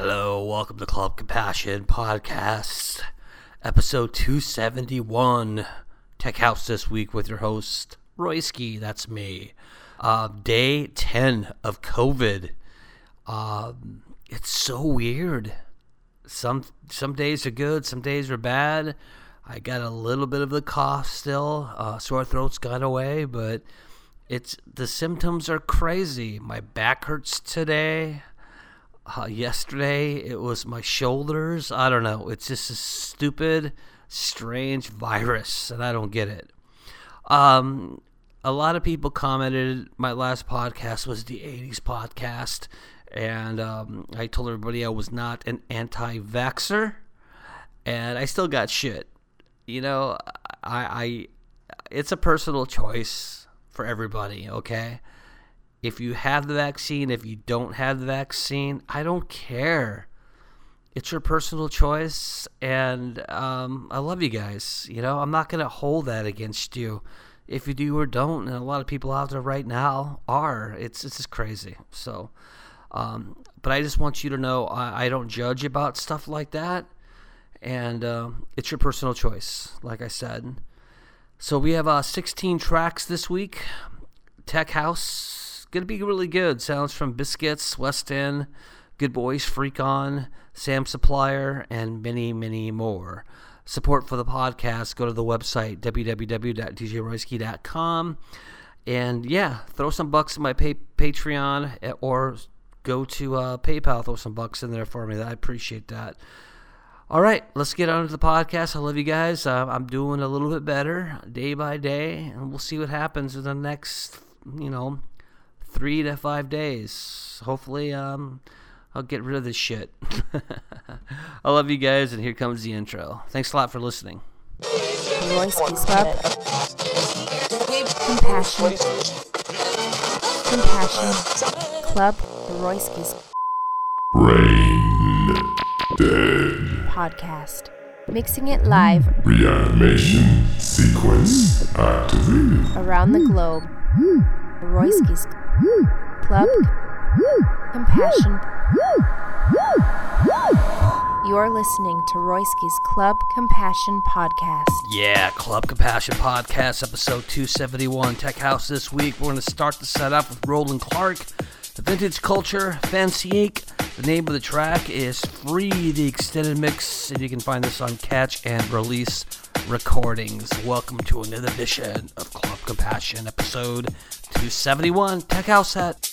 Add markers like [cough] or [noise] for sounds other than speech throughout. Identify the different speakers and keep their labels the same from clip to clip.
Speaker 1: Hello, welcome to Club Compassion Podcast, episode 271. Tech House this week with your host, Royski. That's me. Uh, day 10 of COVID. Um, it's so weird. Some some days are good, some days are bad. I got a little bit of the cough still. Uh, sore throat's gone away, but it's the symptoms are crazy. My back hurts today. Uh, yesterday it was my shoulders. I don't know. It's just a stupid, strange virus, and I don't get it. Um, a lot of people commented my last podcast was the 80s podcast, and um, I told everybody I was not an anti vaxxer, and I still got shit. You know, I, I it's a personal choice for everybody, okay? If you have the vaccine, if you don't have the vaccine, I don't care. It's your personal choice, and um, I love you guys. You know, I'm not going to hold that against you if you do or don't. And a lot of people out there right now are. It's, it's just crazy. So, um, but I just want you to know I, I don't judge about stuff like that. And uh, it's your personal choice, like I said. So we have uh, 16 tracks this week. Tech House, gonna be really good. Sounds from Biscits, West End, Good Boys, Freak On, Sam Supplier, and many, many more. Support for the podcast, go to the website, www.djroyski.com. And yeah, throw some bucks in my pay- Patreon eh, or go to uh, PayPal, throw some bucks in there for me. I appreciate that. All right, let's get on to the podcast. I love you guys. Uh, I'm doing a little bit better day by day, and we'll see what happens in the next, you know, three to five days. Hopefully, um, I'll get rid of this shit. [laughs] I love you guys, and here comes the intro. Thanks a lot for listening.
Speaker 2: Royski's Club. Compassion. Compassion. Club Royski's
Speaker 3: Brain dead.
Speaker 2: podcast. Mixing it live
Speaker 3: Reanimation sequence activated.
Speaker 2: around the globe. Royski's Club Compassion. You're listening to Royski's Club Compassion podcast.
Speaker 1: Yeah, Club Compassion Podcast, episode 271. Tech House this week. We're going to start the setup with Roland Clark, the Vintage Culture, Fancy Inc. The name of the track is Free, the extended mix, and you can find this on Catch and Release Recordings. Welcome to another edition of Club Compassion, episode 271. Tech House set.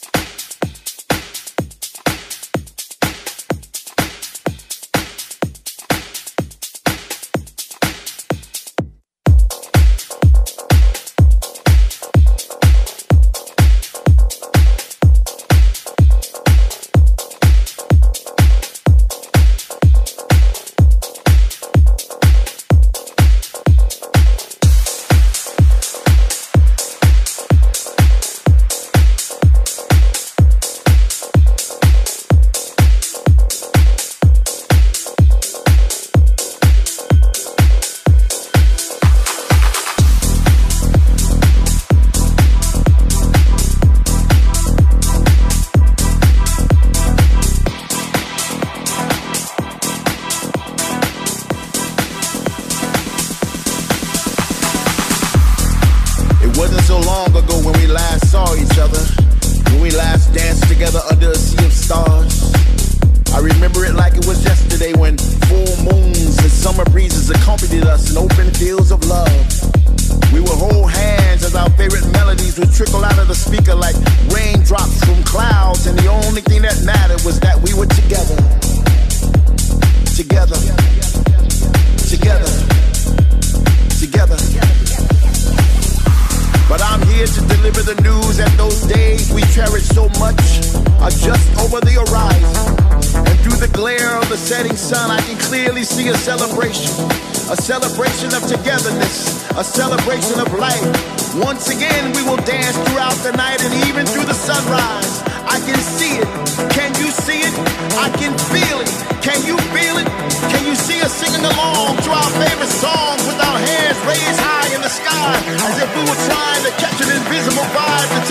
Speaker 4: Invisible vibe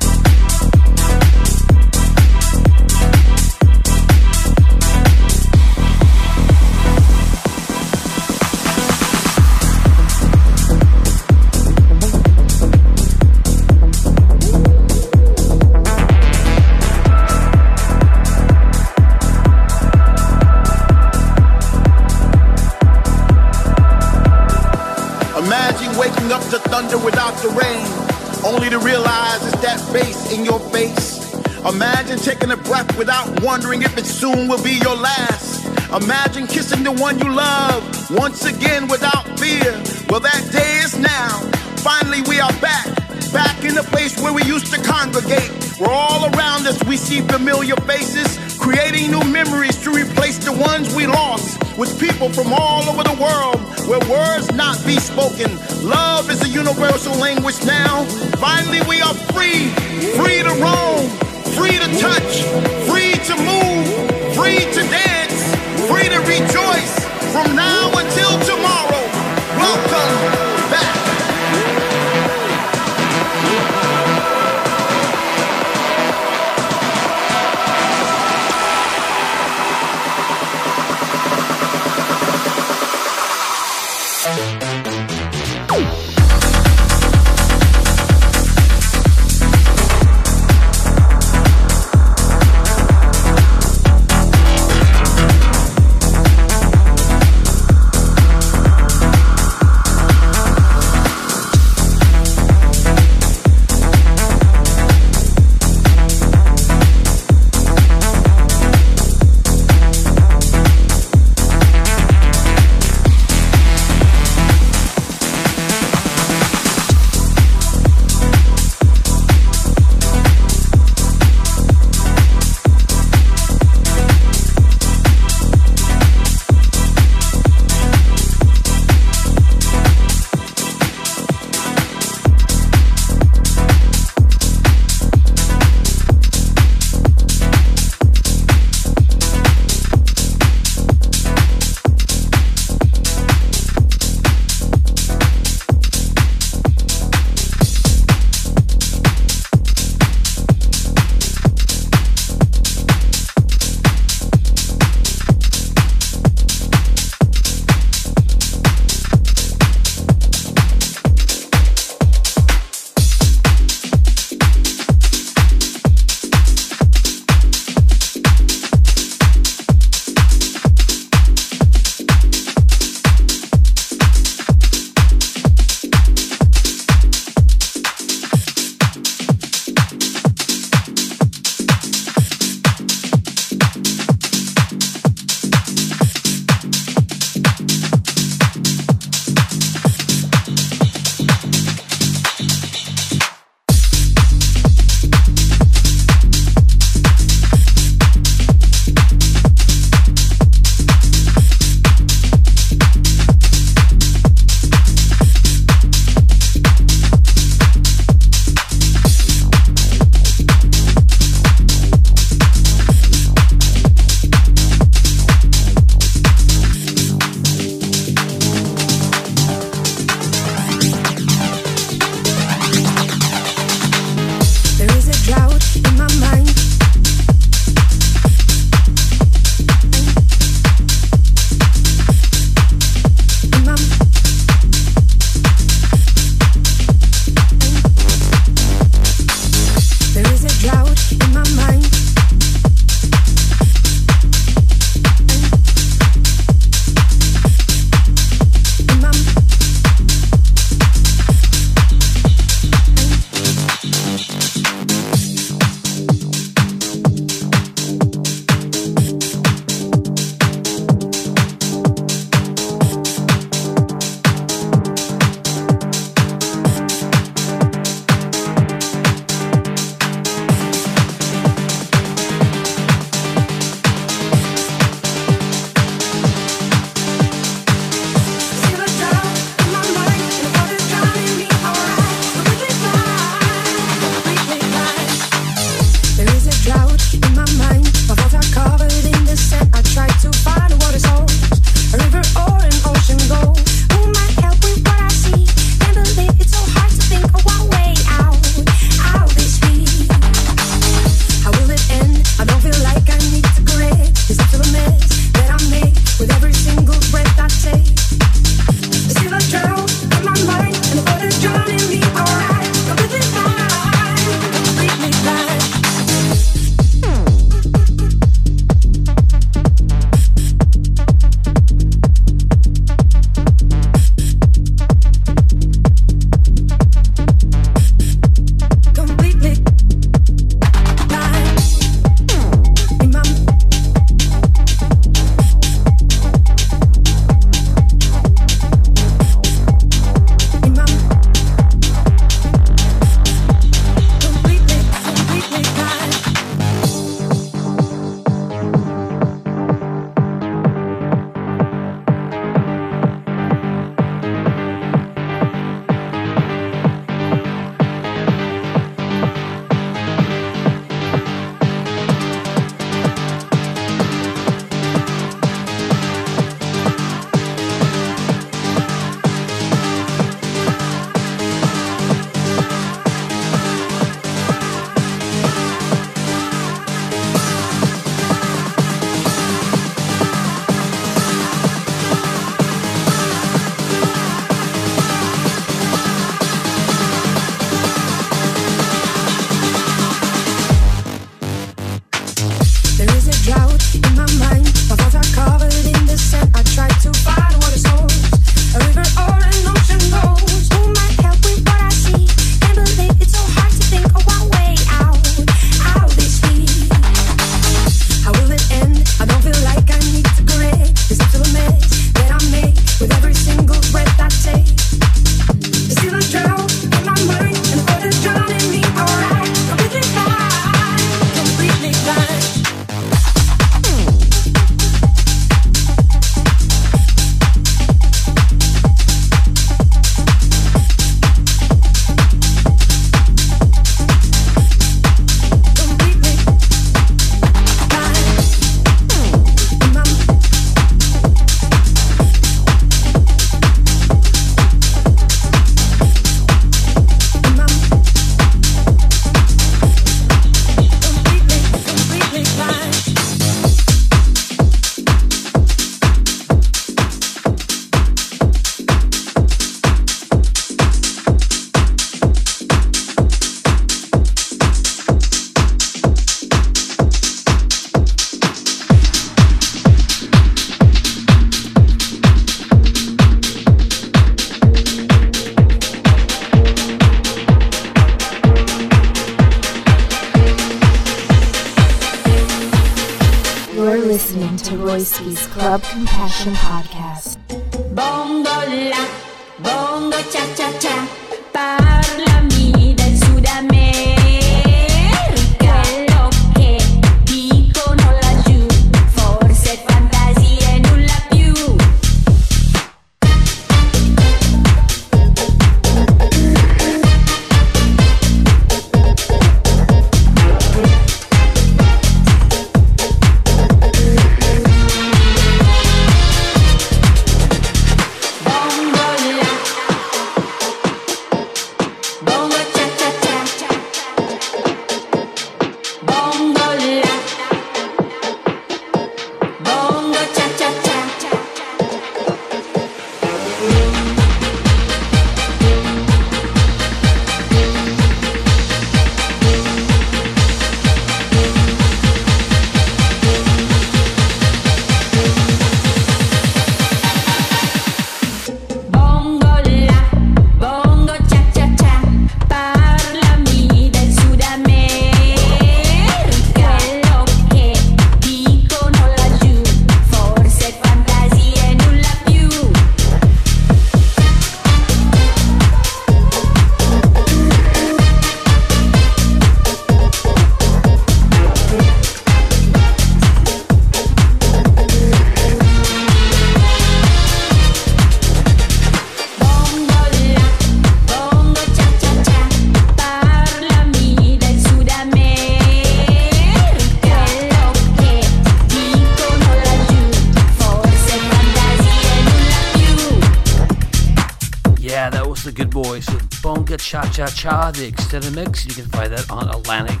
Speaker 5: Cha Cha Cha,
Speaker 1: the extended mix. You can find that on Atlantic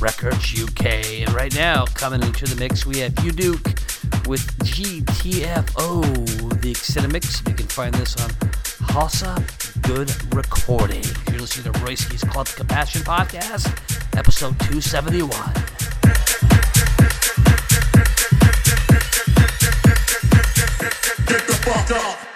Speaker 1: Records UK. And right now, coming into the mix, we have U Duke with GTFO, the extended mix. You can find this on Hossa Good Recording. You're listening to Royski's Club Compassion Podcast, episode 271.
Speaker 3: Get the fuck up.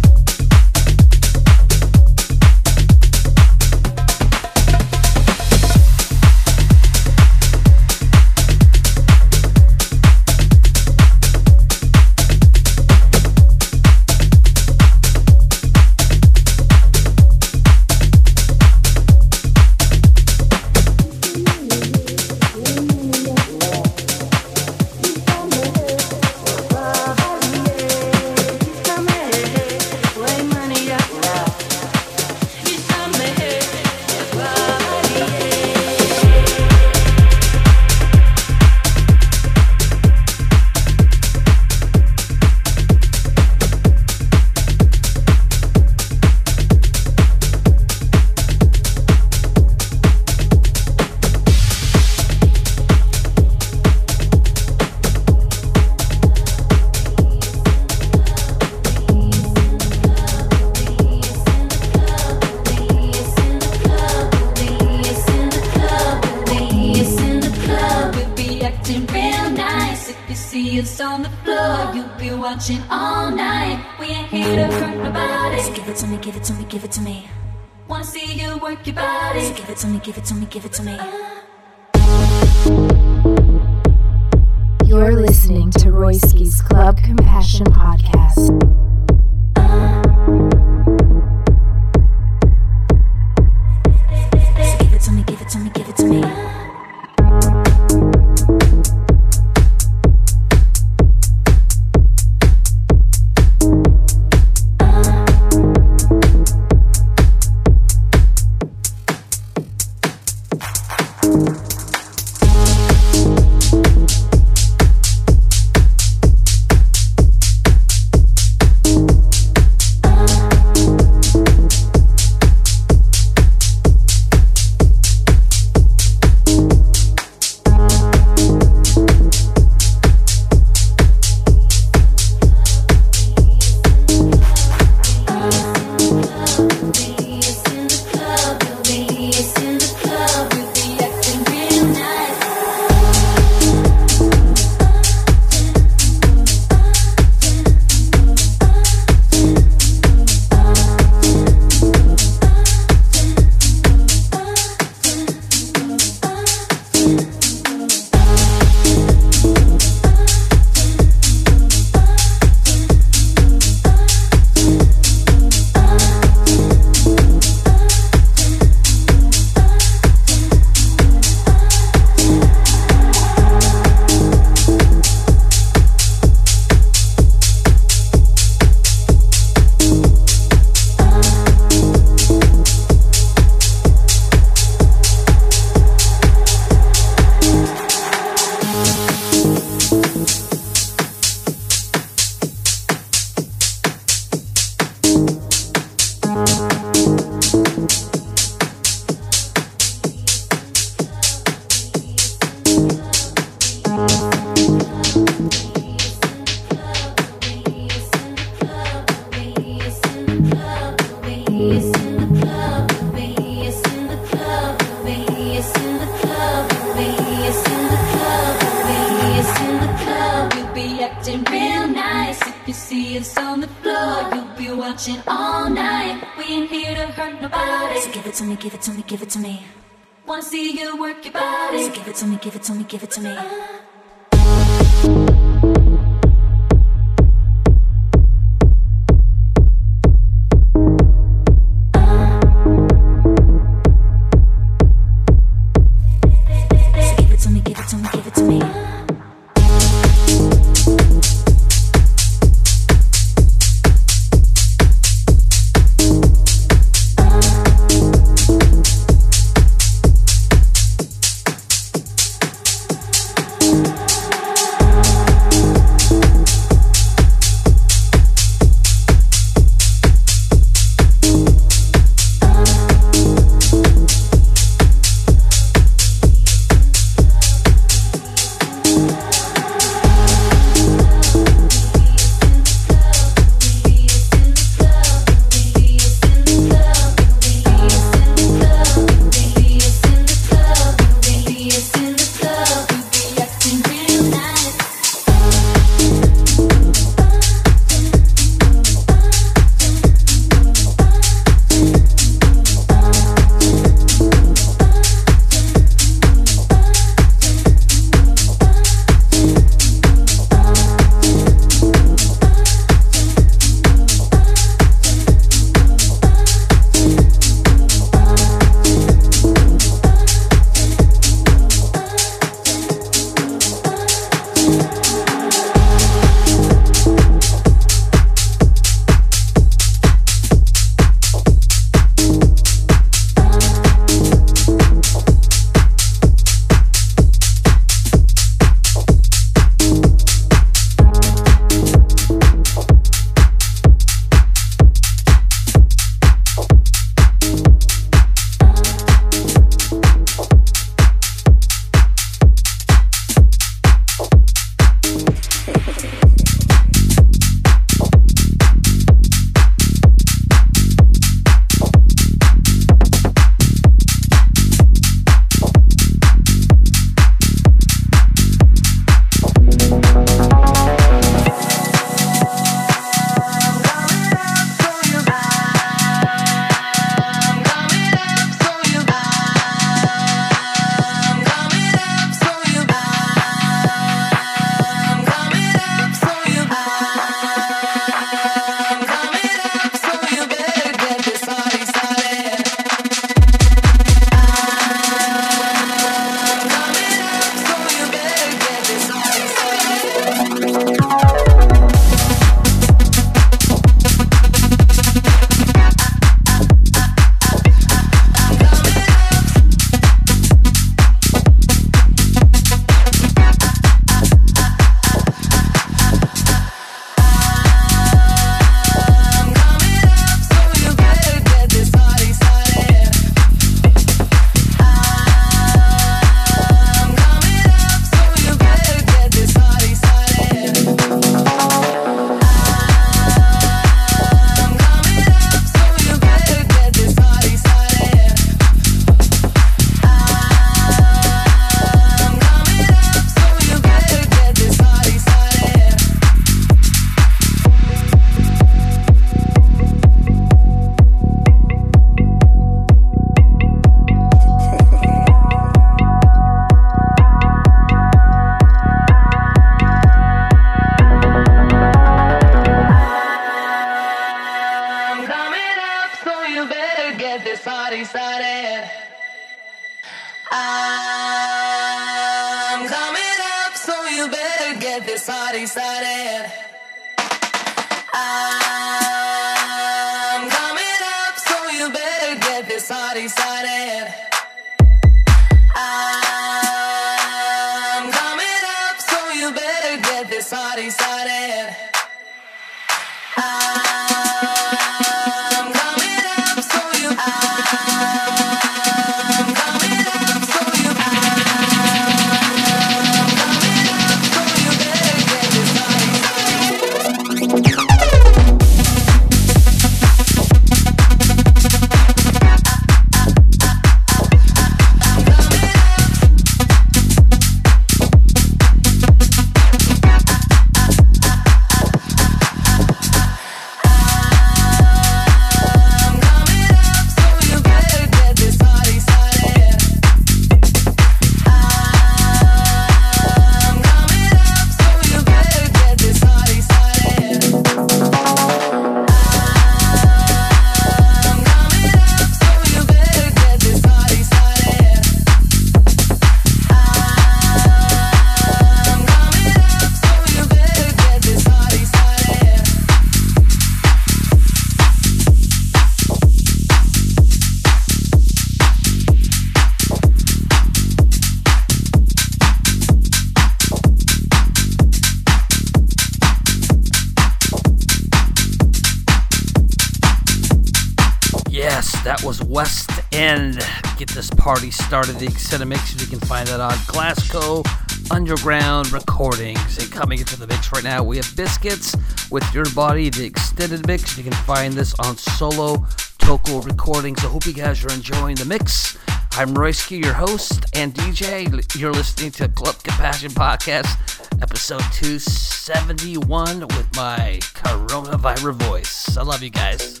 Speaker 6: started
Speaker 1: the Extended Mix, you can find that on Glasgow Underground Recordings. And coming into the mix right now, we have Biscits with Your Body, the Extended Mix. You can find this on Solo Toko Recordings. I hope you guys are enjoying the mix. I'm Royski, your host and DJ. You're listening to Club Compassion Podcast, episode 271, with my coronavirus voice. I love you guys.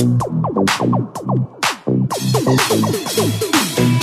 Speaker 5: Thank you.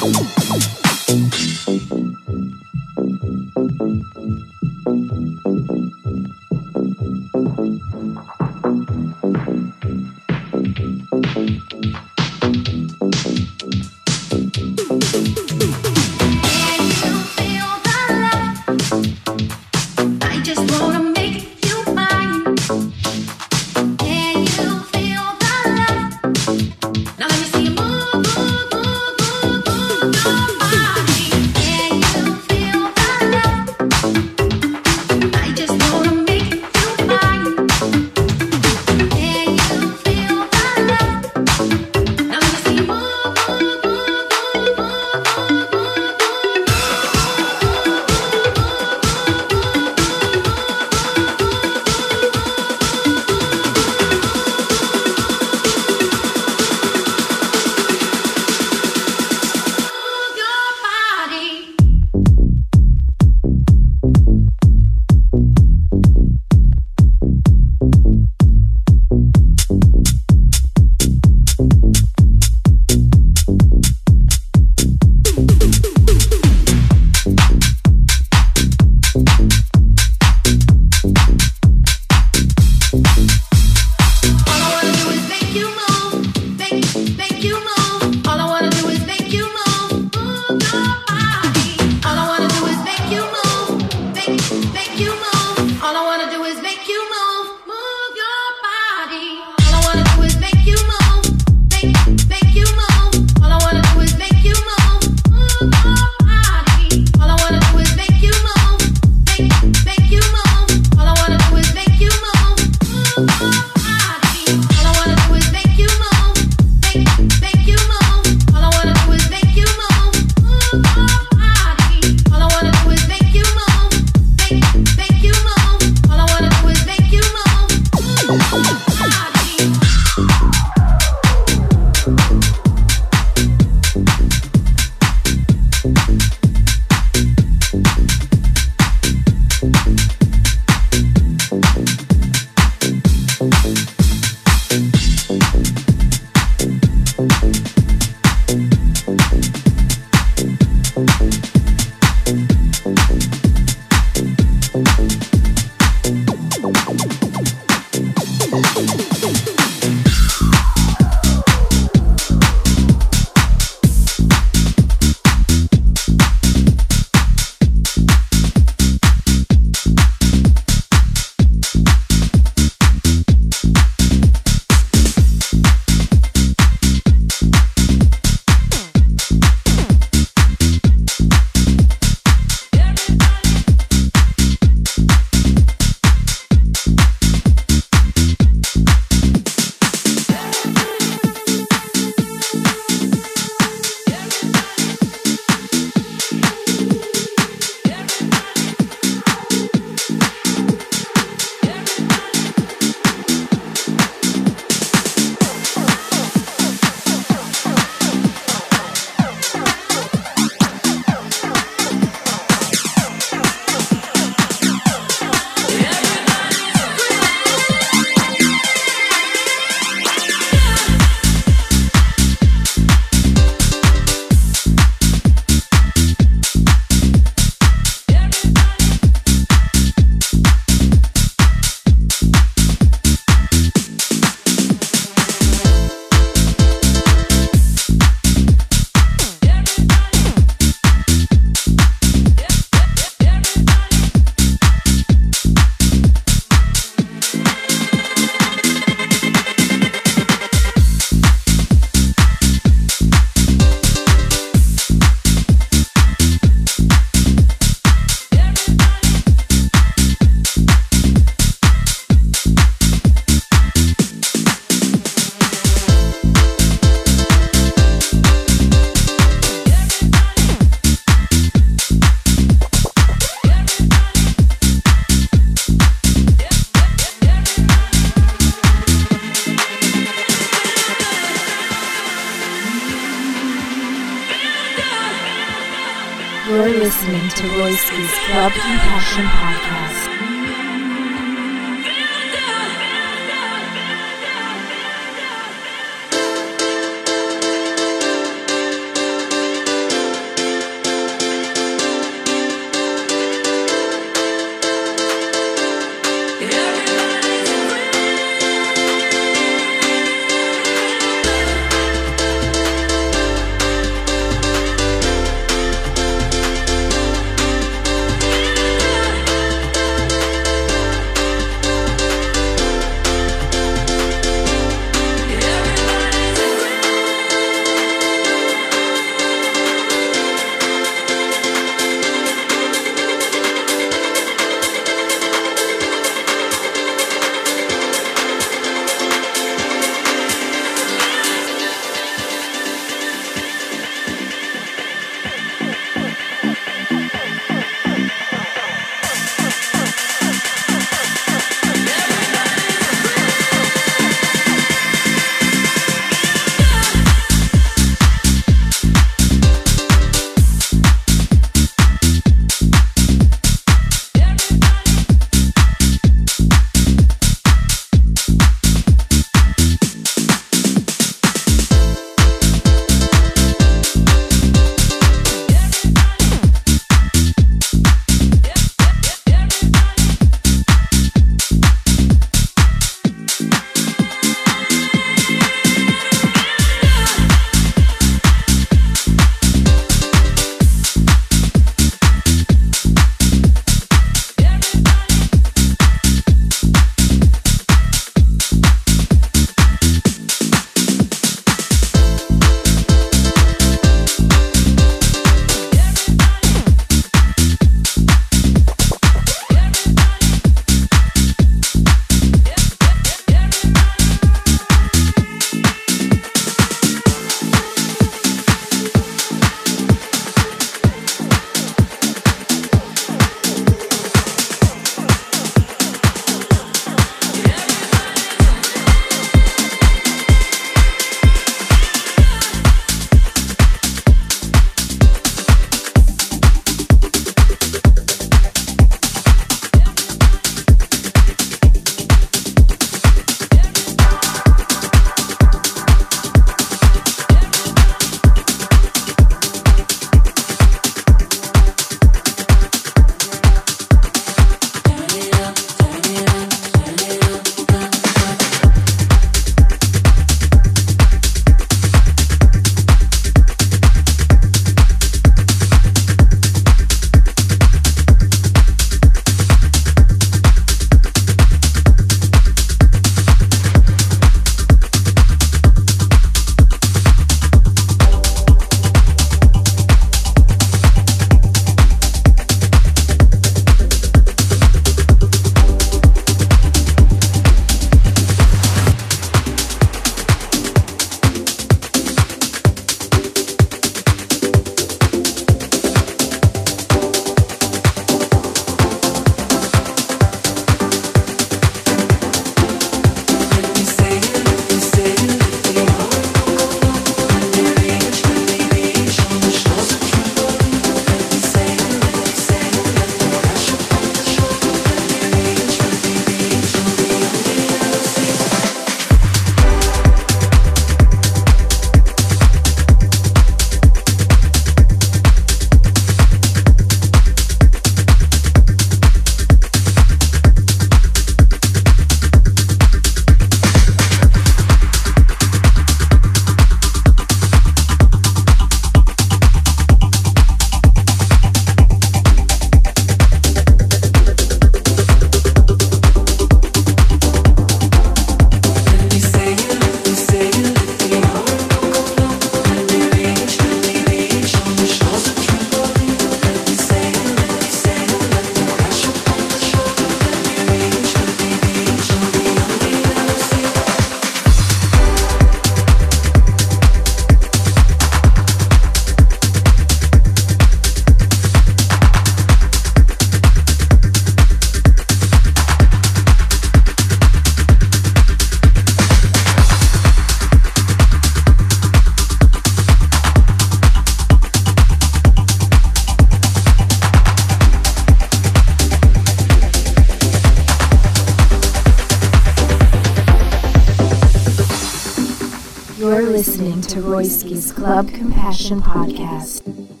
Speaker 2: listening to Royski's Club Compassion Podcast.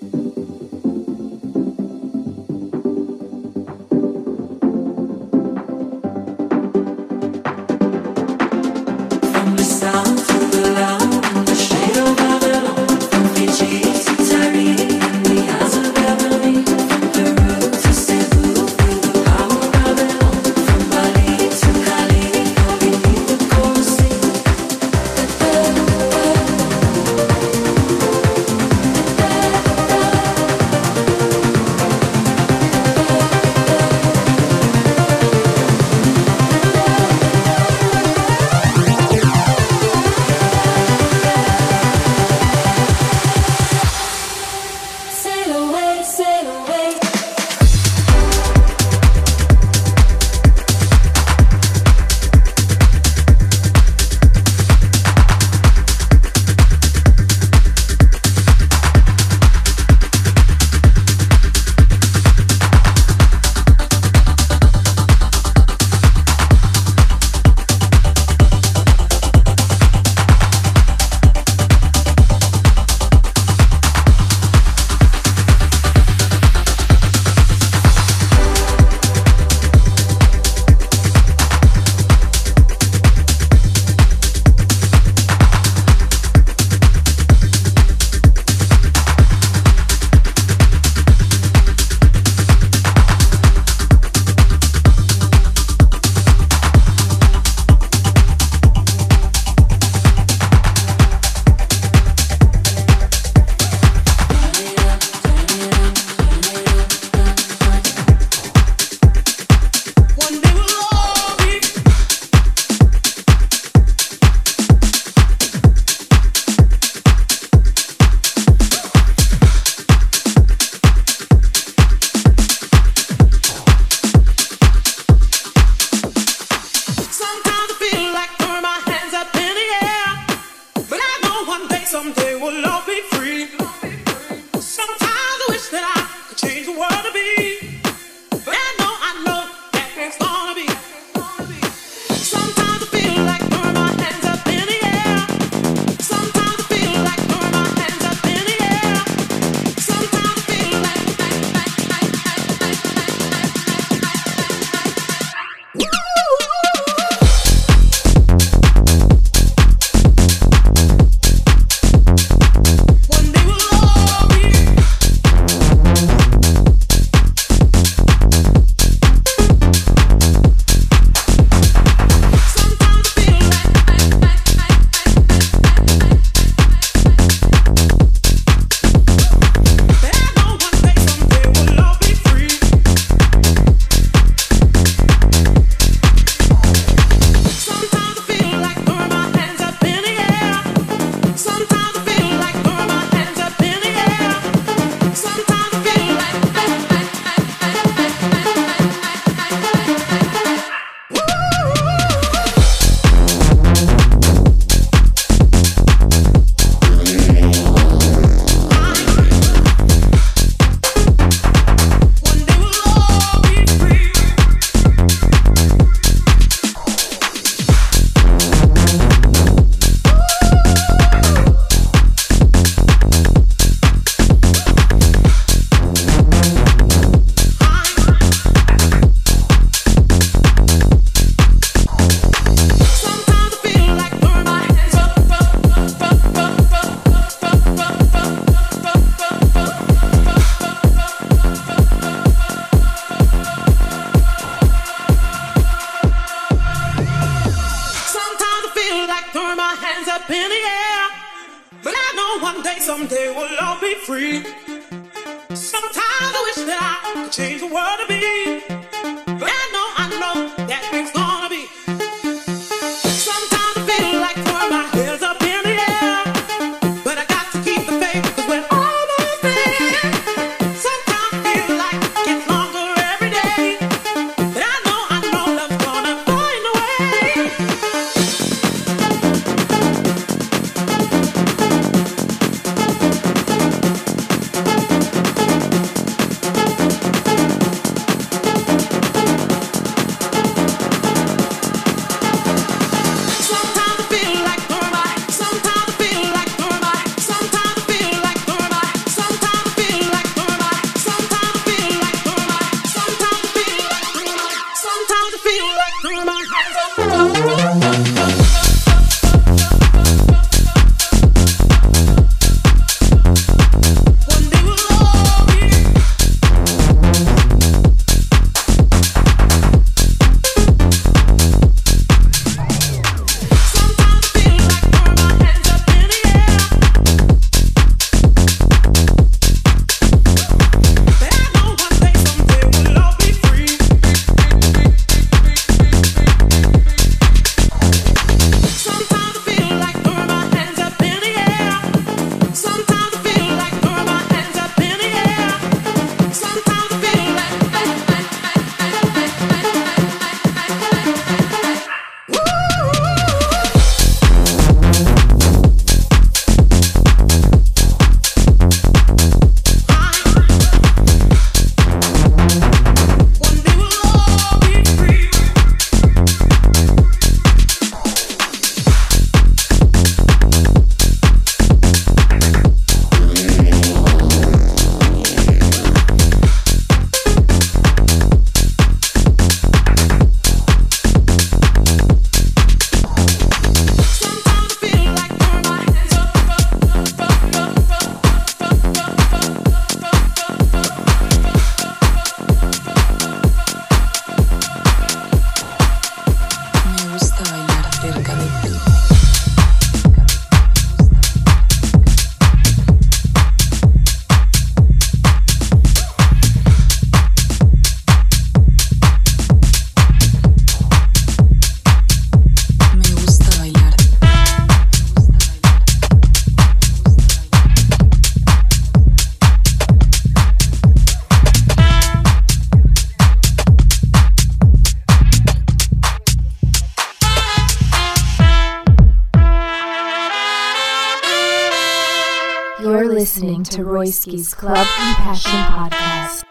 Speaker 7: You're
Speaker 8: listening to Royski's Club Compassion Podcast.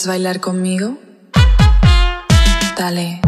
Speaker 9: ¿Quieres bailar conmigo? Dale.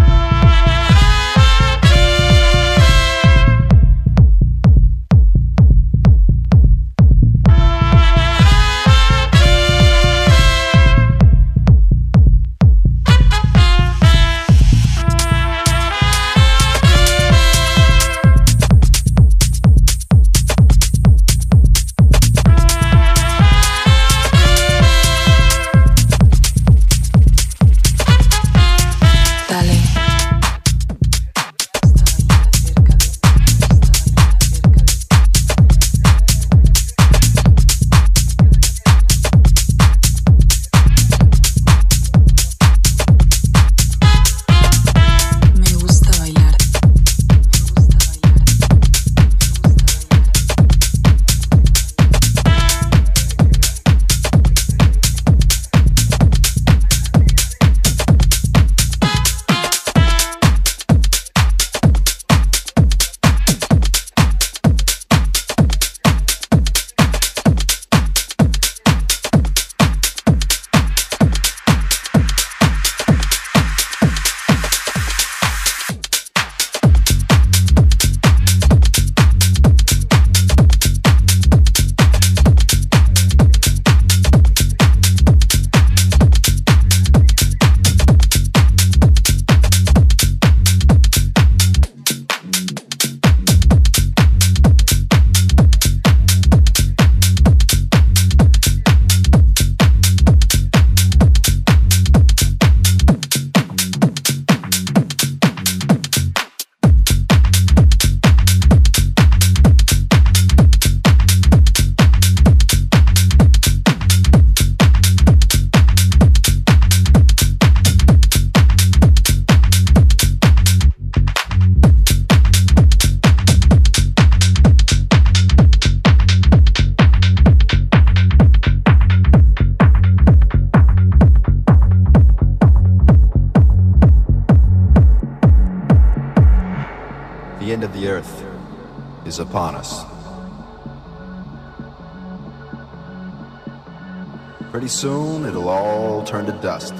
Speaker 10: Soon, it'll all turn to dust.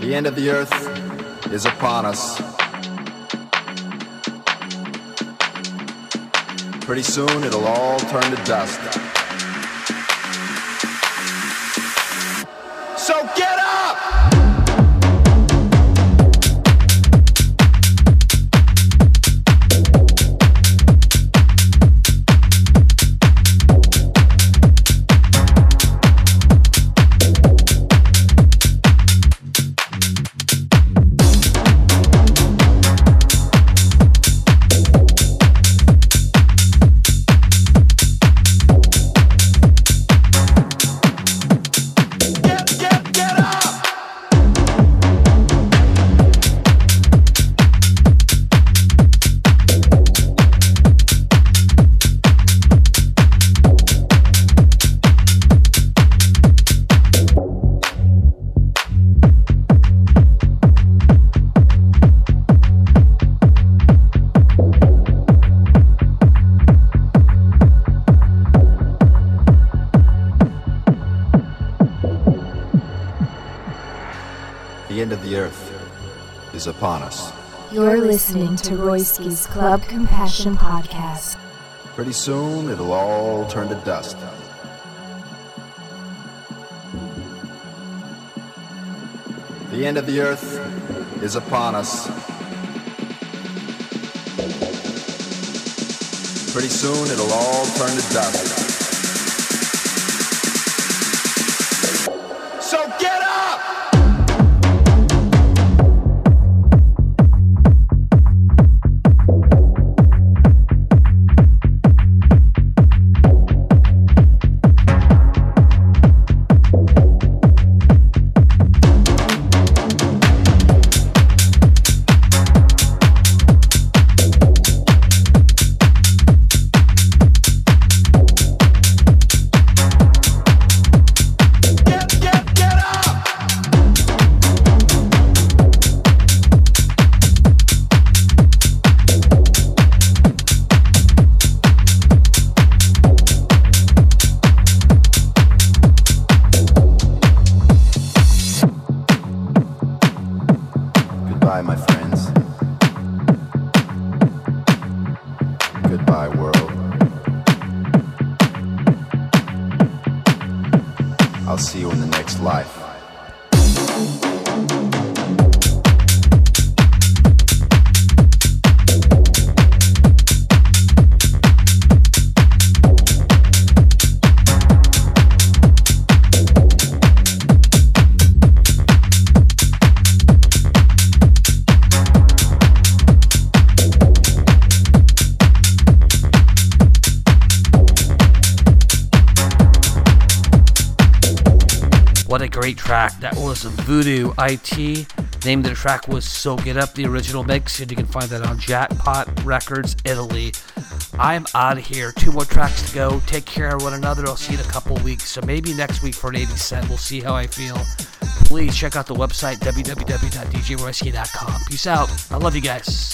Speaker 10: The end of the earth is upon us. Pretty soon, it'll all turn to dust. So get up!
Speaker 2: Listening to Royski's Club Compassion Podcast.
Speaker 10: Pretty soon, it'll all turn to dust. The end of the earth is upon us. Pretty soon, it'll all turn to dust.
Speaker 1: Voodoo IT. Name of the track was So Get Up, the original mix, and you can find that on Jackpot Records, Italy. I'm out of here. Two more tracks to go. Take care of one another. I'll see you in a couple weeks. So maybe next week for an 80 cent. We'll see how I feel. Please check out the website, www.djroysky.com. Peace out. I love you guys.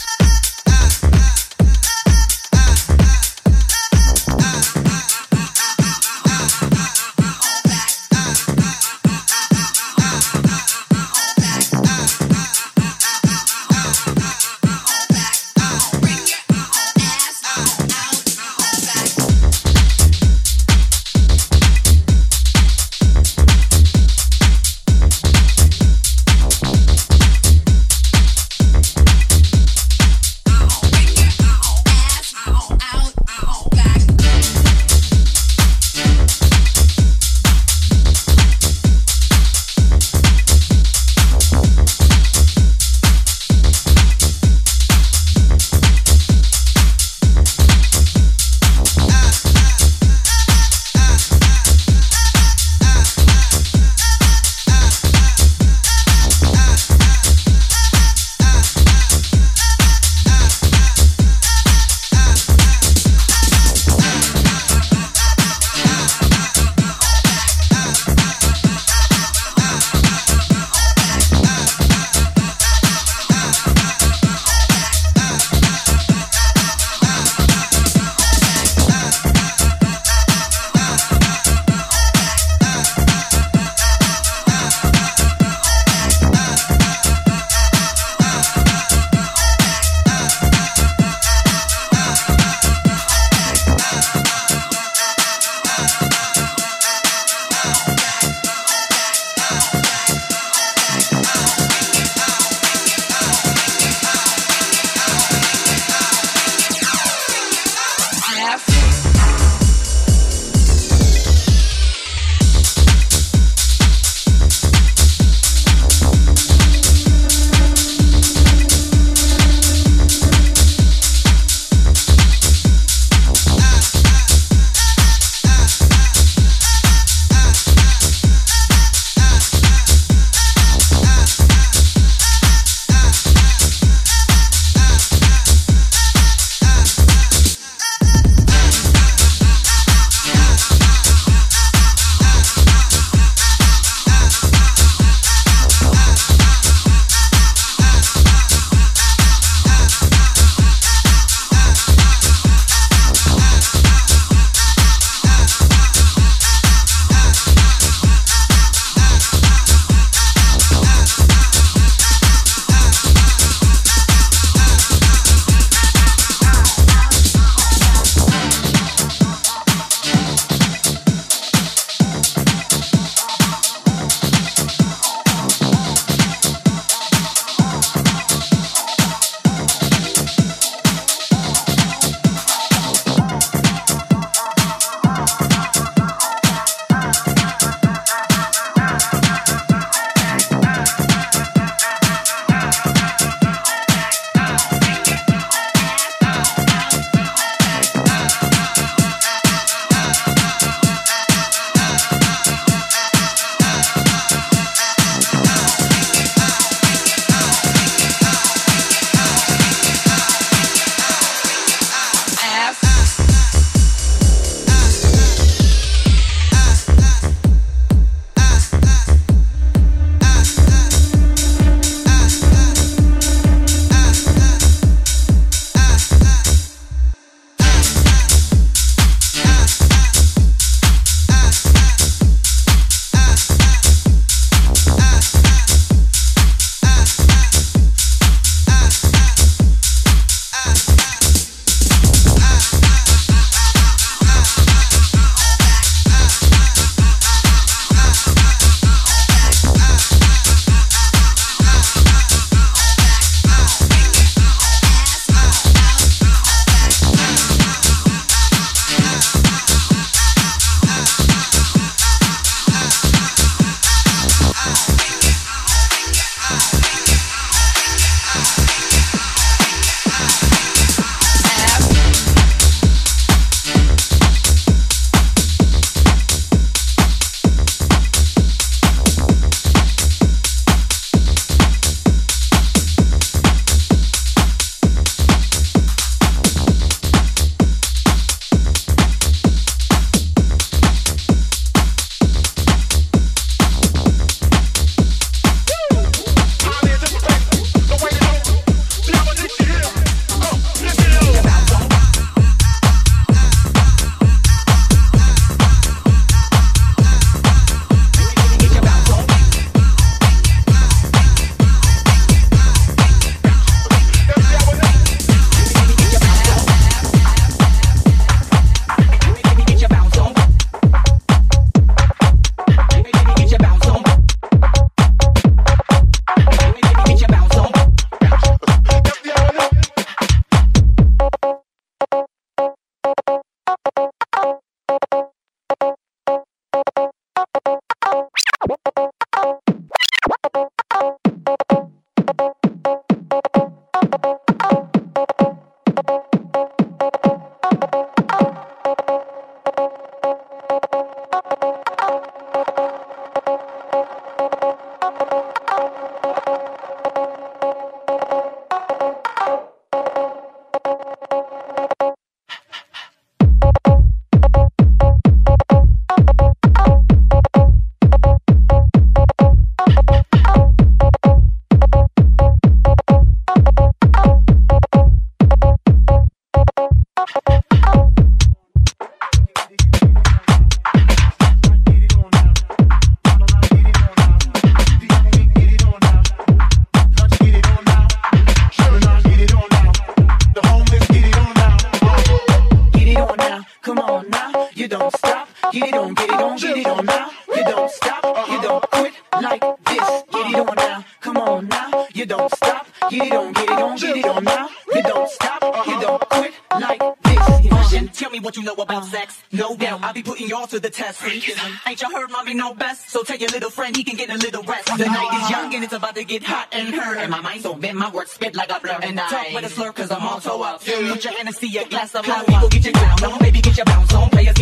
Speaker 11: get hot and hurt. And my mind's so bent, my words spit like a blur. And I talk with a slur, cause I'm all so up. Put your see a glass of wine. People get your ground on, baby, get your bounce on. Players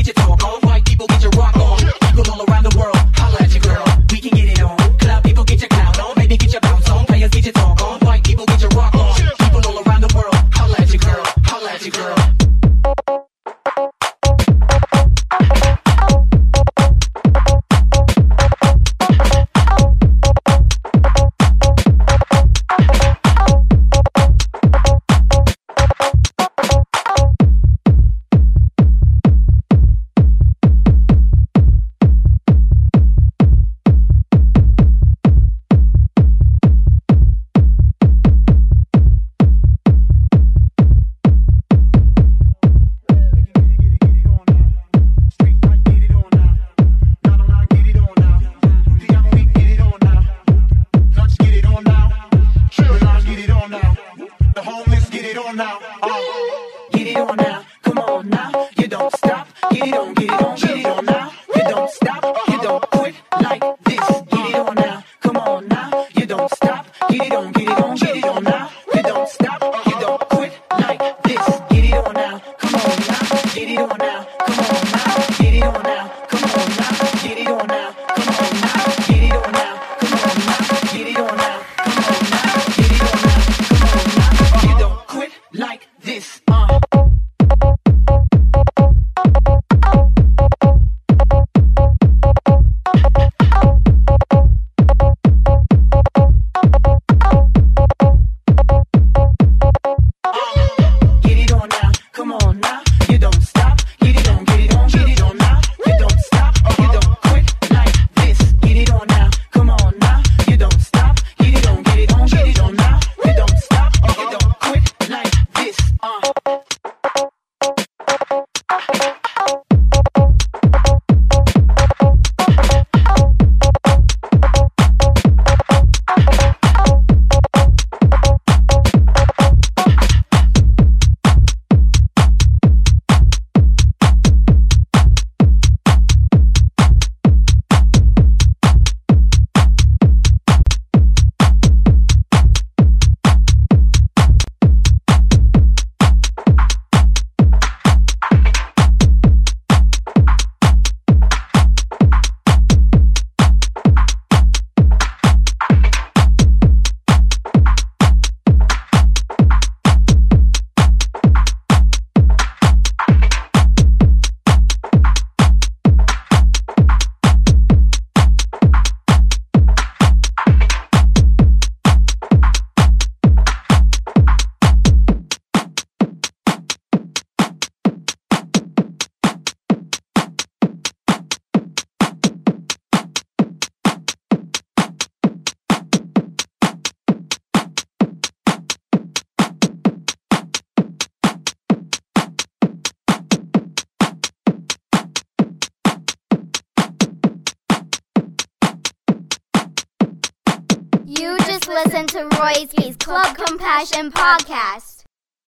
Speaker 12: And Podcast.